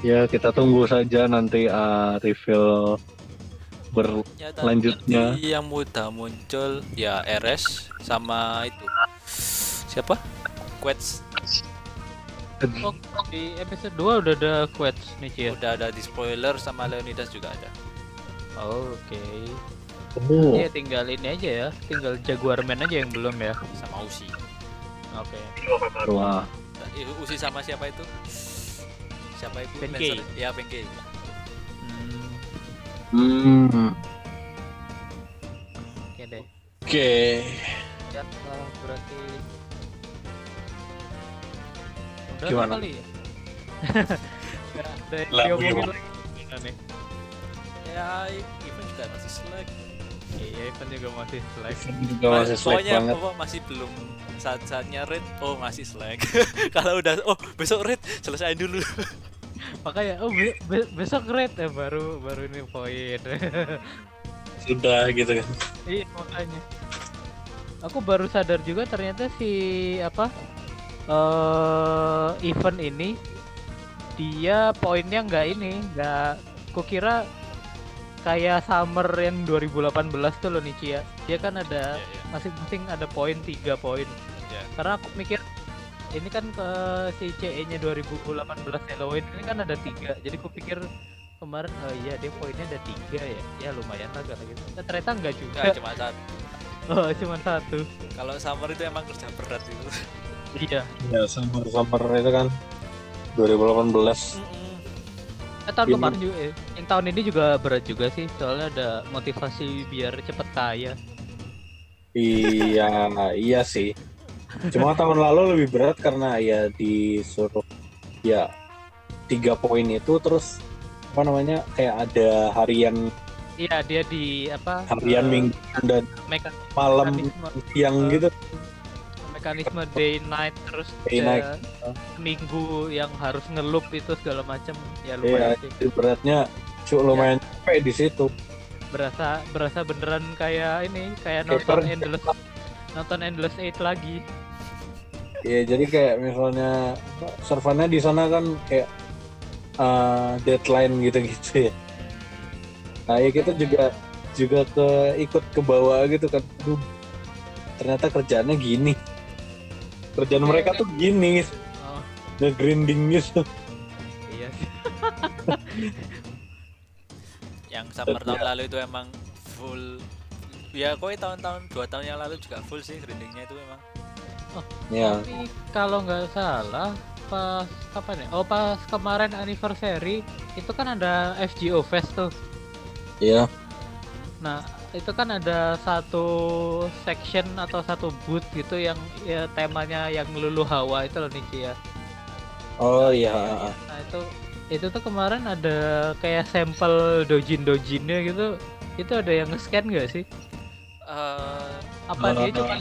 Ya kita tunggu saja nanti uh, reveal ber Ya, yang mudah muncul ya RS sama itu siapa? Quets Oh, di episode 2 udah ada quotes nih Cia. udah ada di spoiler sama Leonidas juga ada. Oh, Oke. Oh, Ya tinggal ini aja ya, tinggal Jaguarman aja yang belum ya. sama Usi. Oke. wah. Dan, eh, Usi sama siapa itu? Siapa itu? Benkei. Lancer- Ya Benkei. Hmm, Hmm. Oke deh. Oke. Ya, ah, berarti udah Gimana? kali ya? [LAUGHS] Yang Lah, diomongin lagi. Gimana nih? Ya, even juga masih selek. Iya, Ivan juga masih selek. Juga masih slack Pokoknya banget. pokok masih belum saat-saatnya red. Oh, masih slack. [LAUGHS] Kalau udah oh, besok red selesai dulu. [LAUGHS] Makanya, oh be- be- besok red ya baru baru ini poin. [LAUGHS] Sudah gitu kan. iya makanya. Aku baru sadar juga ternyata si apa eh event ini dia poinnya nggak ini nggak kukira kayak summer yang 2018 tuh loh nih Cia dia kan ada iya. masing-masing ada poin tiga poin Iya. karena aku mikir ini kan ke si CE nya 2018 Halloween ini kan ada tiga jadi kupikir kemarin oh iya dia poinnya ada tiga ya ya lumayan lah kalau gitu Nah, ternyata enggak juga Enggak cuma satu. [LAUGHS] oh cuma satu Kalau summer itu emang kerja berat itu. iya Ya summer summer itu kan 2018. Eh, tahun Ini- kemarin juga eh. yang tahun ini juga berat juga sih soalnya ada motivasi biar cepet kaya iya, iya sih. Cuma tahun lalu lebih berat karena ya disuruh ya tiga poin itu terus apa namanya kayak ada harian iya dia di apa harian eh, minggu dan malam mekanisme siang eh, gitu. Mekanisme day night terus Day night. minggu yang harus ngelup itu segala macam ya Iya, lumayan sih itu beratnya cu lumayan capek di situ. berasa berasa beneran kayak ini kayak nonton endless nonton endless eight lagi Iya, jadi kayak misalnya servernya di sana kan kayak uh, deadline gitu-gitu ya. Nah, ya kita juga juga ke ikut ke bawah gitu kan. Ternyata kerjaannya gini. Kerjaan Iya, mereka tuh gini, oh. Nge-grinding gitu. iya. Sih [LAUGHS] Yang summer tahun lalu itu emang full. Ya kok tahun-tahun dua tahun yang lalu juga full sih grindingnya itu memang Ya, tapi kalau nggak salah pas kapan ya? Oh pas kemarin anniversary itu kan ada FGO Fest tuh. Iya. Nah, itu kan ada satu section atau satu booth gitu yang ya, temanya yang lulu hawa itu loh Niki ya. Oh iya. Nah, itu itu tuh kemarin ada kayak sampel dojin-dojinnya gitu. Itu ada yang nge-scan nggak sih? eh Apa dia cuma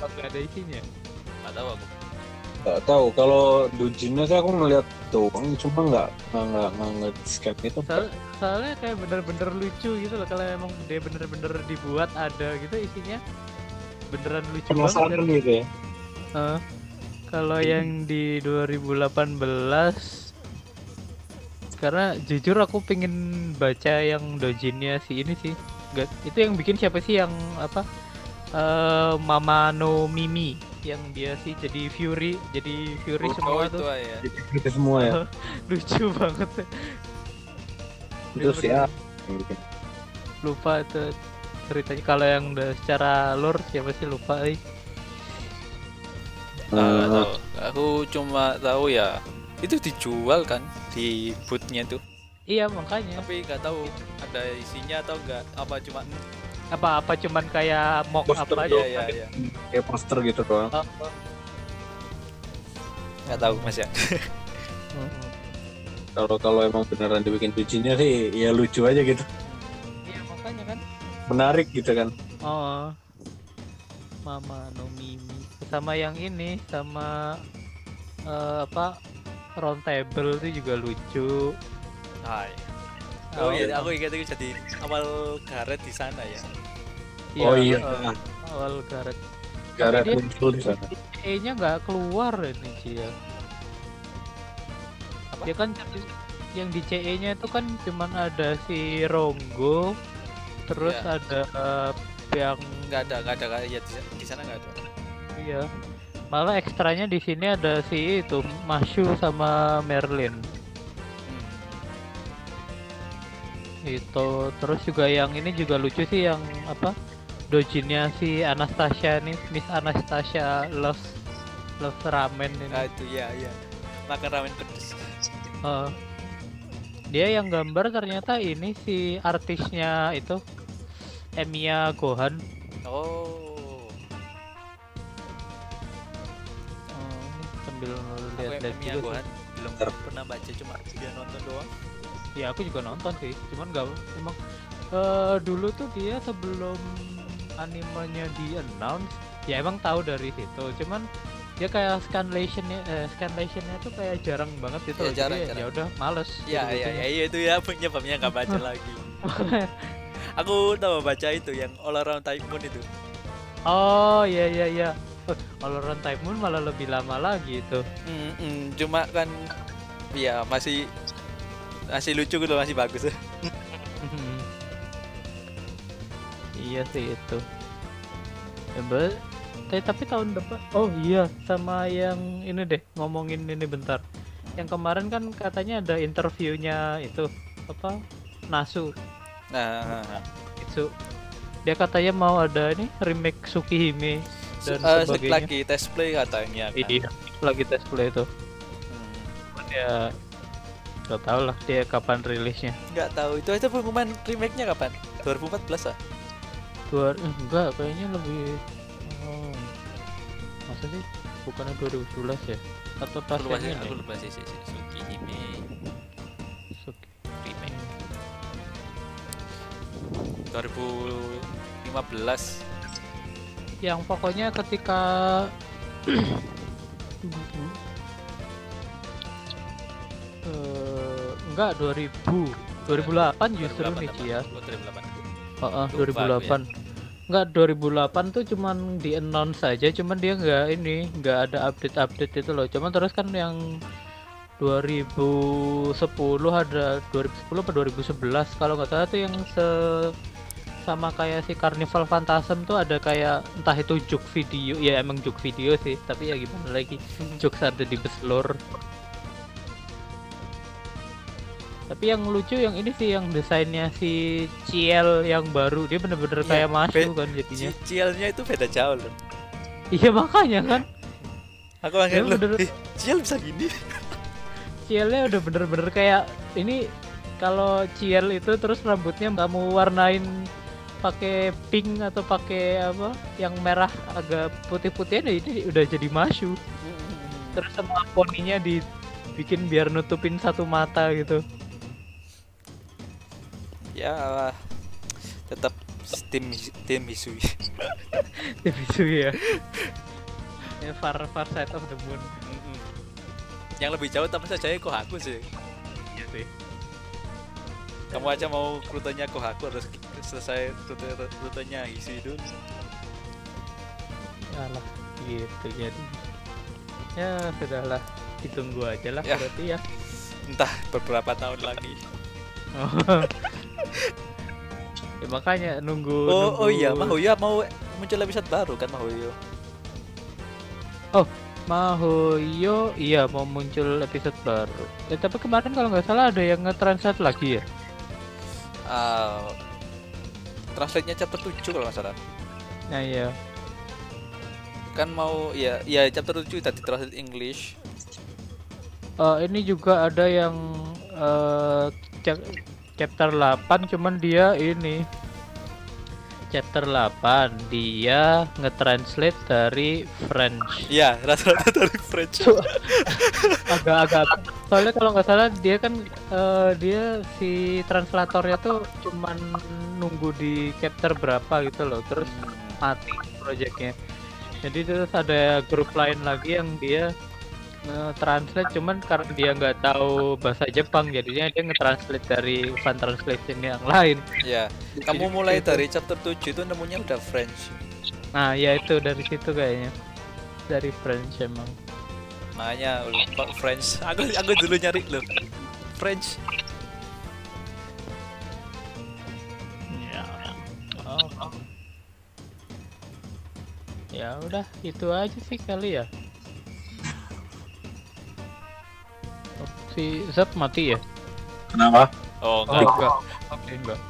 nggak ada isinya? nggak tahu aku Gak tahu kalau dojinnya sih aku ngeliat doang, cuma nggak nggak nggak nggak nge-scan itu. Soal, soalnya kayak bener-bener lucu gitu loh kalau emang dia bener-bener dibuat ada gitu isinya beneran lucu banget. Penasaran gitu ya. Eh, kalau yang di 2018 karena jujur aku pengen baca yang dojinnya si ini sih Nggak, itu yang bikin siapa sih yang apa eh Mama no Mimi yang dia sih jadi Fury jadi Fury oh semua itu tuh. ya. Gitu semua ya. [LAUGHS] lucu banget. Itu sih ya. lupa itu ceritanya. Kalau yang udah secara lore siapa sih? Lupa eh. Ah, nggak Eh, tahu. Aku cuma tahu ya itu dijual kan di bootnya tuh. Iya makanya. Tapi nggak tahu ada isinya atau enggak apa cuma apa apa cuman kayak mock up Poster aja ya ya ya kayak poster gitu doang. Oh, oh. nggak tahu mas ya. [LAUGHS] Kalau kalau emang beneran dibikin bijinya sih ya lucu aja gitu. Iya makanya kan. Menarik gitu kan. Oh. Mama no mimi. Sama yang ini sama eh, apa round table itu juga lucu. Hai. Oh, Oh iya, iya. aku ingat itu jadi awal karet di sana ya. oh iya eh, awal Gareth Gareth muncul di sana E nya nggak keluar ini Cia Apa? dia kan yang di CE nya itu kan cuman ada si Ronggo terus Iya. ada eh, yang Enggak ada, enggak ada kayak ya, di, di sana enggak ada. iya malah ekstranya di sini ada si itu Mashu sama Merlin itu terus juga yang ini juga lucu sih yang apa dojinnya si Anastasia nih Miss Anastasia Love Love Ramen ini Ah itu ya, ya. Makan ramen pedes. Eh, dia yang gambar ternyata ini si artisnya itu Emiya Gohan Oh. Ini sambil lihat-lihat juga sih. Gohan belum pernah baca cuma dia nonton doang. Ya aku juga nonton sih cuman gak emang eh, dulu tuh dia sebelum animenya di announce ya emang tahu dari situ cuman dia kayak scanlationnya eh, scanlationnya tuh kayak jarang banget gitu loh. jarang, Jadi jarang. ya udah males Iya, gitu iya, bacanya. iya, iya, itu ya penyebabnya nggak baca [LAUGHS] lagi. Aku tahu baca itu yang all around Typhoon itu. oh iya iya iya All Around Time Moon malah lebih lama lagi itu Mm, mm, cuma kan ya masih masih lucu gitu masih bagus. [LAUGHS] iya sih itu. Ya, ba- tapi, tapi tahun depan oh iya sama yang ini deh ngomongin ini bentar. Yang kemarin kan katanya ada interviewnya itu apa Nasu. Nah, itu. Dia katanya mau ada ini remake Tsukihime dan eh, sebagainya. lagi test play katanya kan. iya lagi tes play itu. Hmm. Ya nggak tahu lah dia kapan rilisnya Nggak tahu itu itu pengumuman remake-nya kapan? 2014 ah? dua eh, enggak kayaknya lebih oh, masa sih bukannya 2011 ya atau pas Aku lupa sih, yang aku ini? lupa sih, sih, sih. Tsukihime Suki- remake 2015. yang pokoknya ketika [CLEARS THROAT] eh, enggak 2000 2008 justru 2008 nih ya Oh, 2008. Heeh, Lupa aku 2008 Enggak 2008 tuh cuman di announce saja cuman dia enggak ini enggak ada update-update itu loh. Cuman terus kan yang 2010 ada 2010 apa 2011 kalau nggak salah tuh yang se sama kayak si Carnival Phantasm tuh ada kayak entah itu juk video ya emang juk video sih tapi ya gimana lagi. Jokes ada di beslor tapi yang lucu yang ini sih yang desainnya si Ciel yang baru dia bener-bener Iya, kayak masuk kan jadinya Cielnya itu beda jauh loh. iya makanya kan Aku Ya, loh, bener. "Ih, Ciel bisa gini. Cielnya udah bener-bener kayak ini kalau Ciel itu terus rambutnya kamu warnain pakai pink atau pakai apa yang merah agak putih-putih nah ini udah jadi masyu terus sama poninya dibikin biar nutupin satu mata gitu ya tetap tim tim Hisui. itu ya ya far far side of the moon. Yang lebih jauh tapi saja ya Kohaku sih. iya sih Kamu aja mau rutenya Kohaku harus selesai rute rutenya Hisui dulu. alah gitu jadi ya sudahlah ditunggu aja lah Ya. berarti ya Entah beberapa tahun lagi. [LAUGHS] ya makanya nunggu Oh, oh iya, nunggu- Mahoyo mau muncul episode baru kan Mahoyo. Mahoyo iya mau muncul episode baru. Ya, tapi kemarin kalau nggak salah ada yang nge-translate lagi ya. Ah, translate-nya chapter 7 kalau nggak salah. Nah iya. Kan mau ya ya chapter 7 tadi translate English. Eh, ini juga ada yang chap- chapter 8 cuman dia ini chapter 8 dia nge-translate dari French. Iya, rata-rata dari French. agak-agak soalnya kalau nggak salah dia kan eh, dia si translatornya tuh cuman nunggu di chapter berapa gitu loh terus mati projectnya jadi terus ada grup lain lagi yang dia nge-translate cuman karena dia nggak tahu bahasa Jepang jadinya dia nge-translate dari fan translation yang lain Ya, kamu mulai dari chapter 7 itu nemunya udah French. nah ya itu dari situ kayaknya dari French emang Makanya lupa French. [LAUGHS] Aku aku dulu nyari loh. French. ya oh. ya udah itu aja sih kali ya si Zap mati ya Kenapa? Oh, oh enggak. enggak oke enggak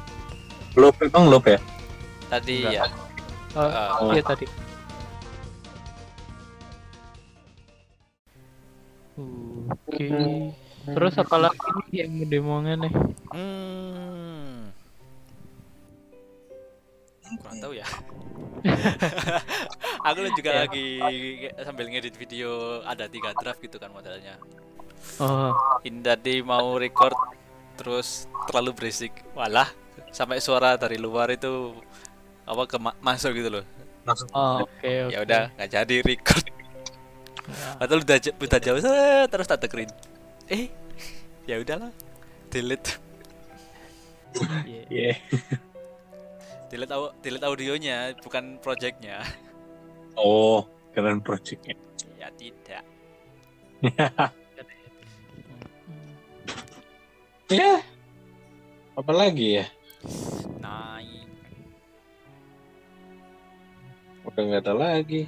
Loop emang loop ya? Tadi Enggak. ya. oh, Ah. iya tadi oke terus apa lagi yang diomongin nih Hmm. Kurang tahu ya. [LAUGHS] aku juga Ya. lagi sambil ngedit video ada tiga draft gitu kan modelnya. Oh Ini tadi mau record terus terlalu berisik. Walah, sampai suara dari luar itu apa ke masuk gitu loh. oh, oke oke Ya udah nggak jadi record. Ya. Padahal udah udah jauh terus tak dengerin. Eh, ya udahlah. Delete. Iya. Iya. Delete, au- delete audionya, bukan projectnya. Oh, keren projectnya. Ya tidak. [LAUGHS] Ya. Apa lagi ya? Naik. Udah nggak ada lagi.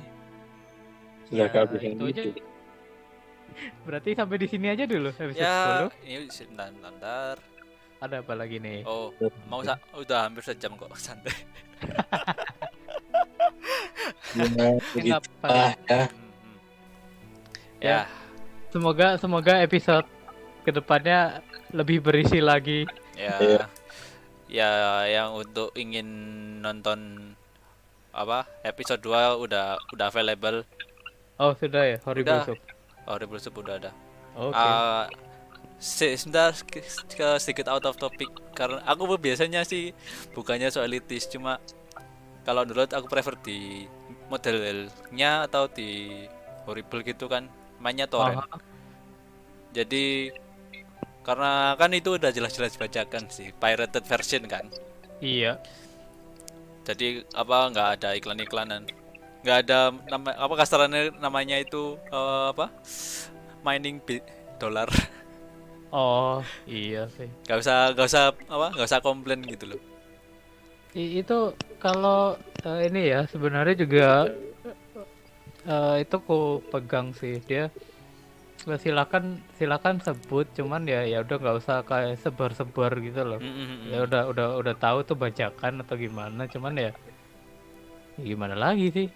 Sudah Ya, kehabisan itu aja. gitu. berarti sampai di sini aja dulu episode Ya, 10 ini sebentar, bentar. ada apa lagi nih Oh, mau sa- udah hampir sejam kok santai. Ya, apa. Ya. Ya, semoga semoga episode ke depannya lebih berisi lagi ya, Iya. ya yang untuk ingin nonton apa episode 2 udah udah available. oh sudah ya horrible Udah. Soup. Horrible Soup udah ada. oke Ah, se- sebentar sedikit out of topic karena aku biasanya sih bukannya soal elitis cuma kalau menurut aku prefer di modelnya atau di horrible gitu kan mainnya torrent Aha. jadi karena kan itu udah jelas-jelas bajakan sih pirated version kan. Iya. Jadi apa nggak ada iklan-iklanan. Nggak ada nama apa kasarannya namanya itu eh, apa? Mining bit dolar oh iya sih. Nggak usah nggak usah apa nggak usah komplain gitu loh. I- itu kalau eh, ini ya sebenarnya juga eh, itu ku pegang sih. Dia silakan silakan sebut cuman ya ya udah nggak usah kayak sebar-sebar gitu loh. Mm, mm, mm, ya udah udah udah tahu tuh bajakan atau gimana cuman ya ya gimana lagi sih?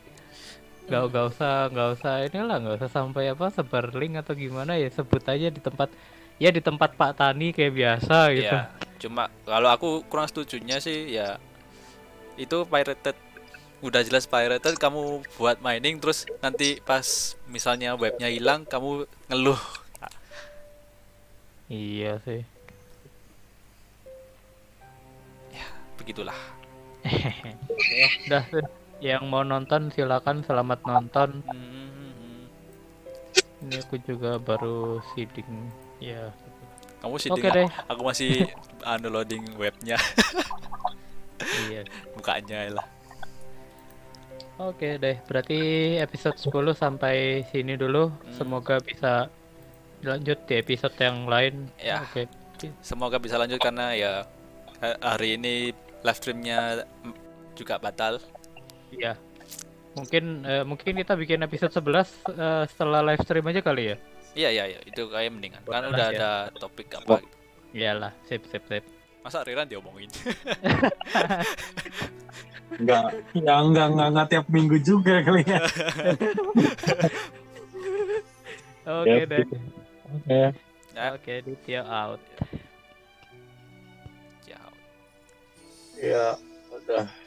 Nggak nggak usah nggak usah inilah nggak usah sampai apa sebar link atau gimana ya sebut aja di tempat ya di tempat Pak Tani kayak biasa gitu. Ya cuma kalau aku kurang setujunya sih ya itu pirated udah jelas pirated kamu buat mining terus nanti pas misalnya webnya hilang kamu ngeluh. Iya sih. Begitulah. [LAUGHS] Udah tuh. yang mau nonton silakan. Selamat nonton. Hmm, ini aku juga baru seeding. Ya. Kamu sih oke deh. Aku masih [LAUGHS] anu loading webnya. Iya. Bukanya lah Oke deh, berarti episode 10 sampai sini dulu. Hmm. Semoga bisa lanjut di episode yang lain. Ya. Oke. semoga bisa lanjut karena ya ha- hari ini live streamnya juga batal Iya. Mungkin eh, mungkin kita bikin episode 11 eh, setelah live stream aja kali ya. iya iya iya itu kayak mendingan kan udah ya. ada topik apa. Iyalah, sip sip sip. masa Riran diomongin [LAUGHS] [LAUGHS] Enggak, ya enggak, enggak, enggak tiap minggu juga kali ya. [LAUGHS] Oke deh. Oke. Oke, Ditya out. ya Ya, udah.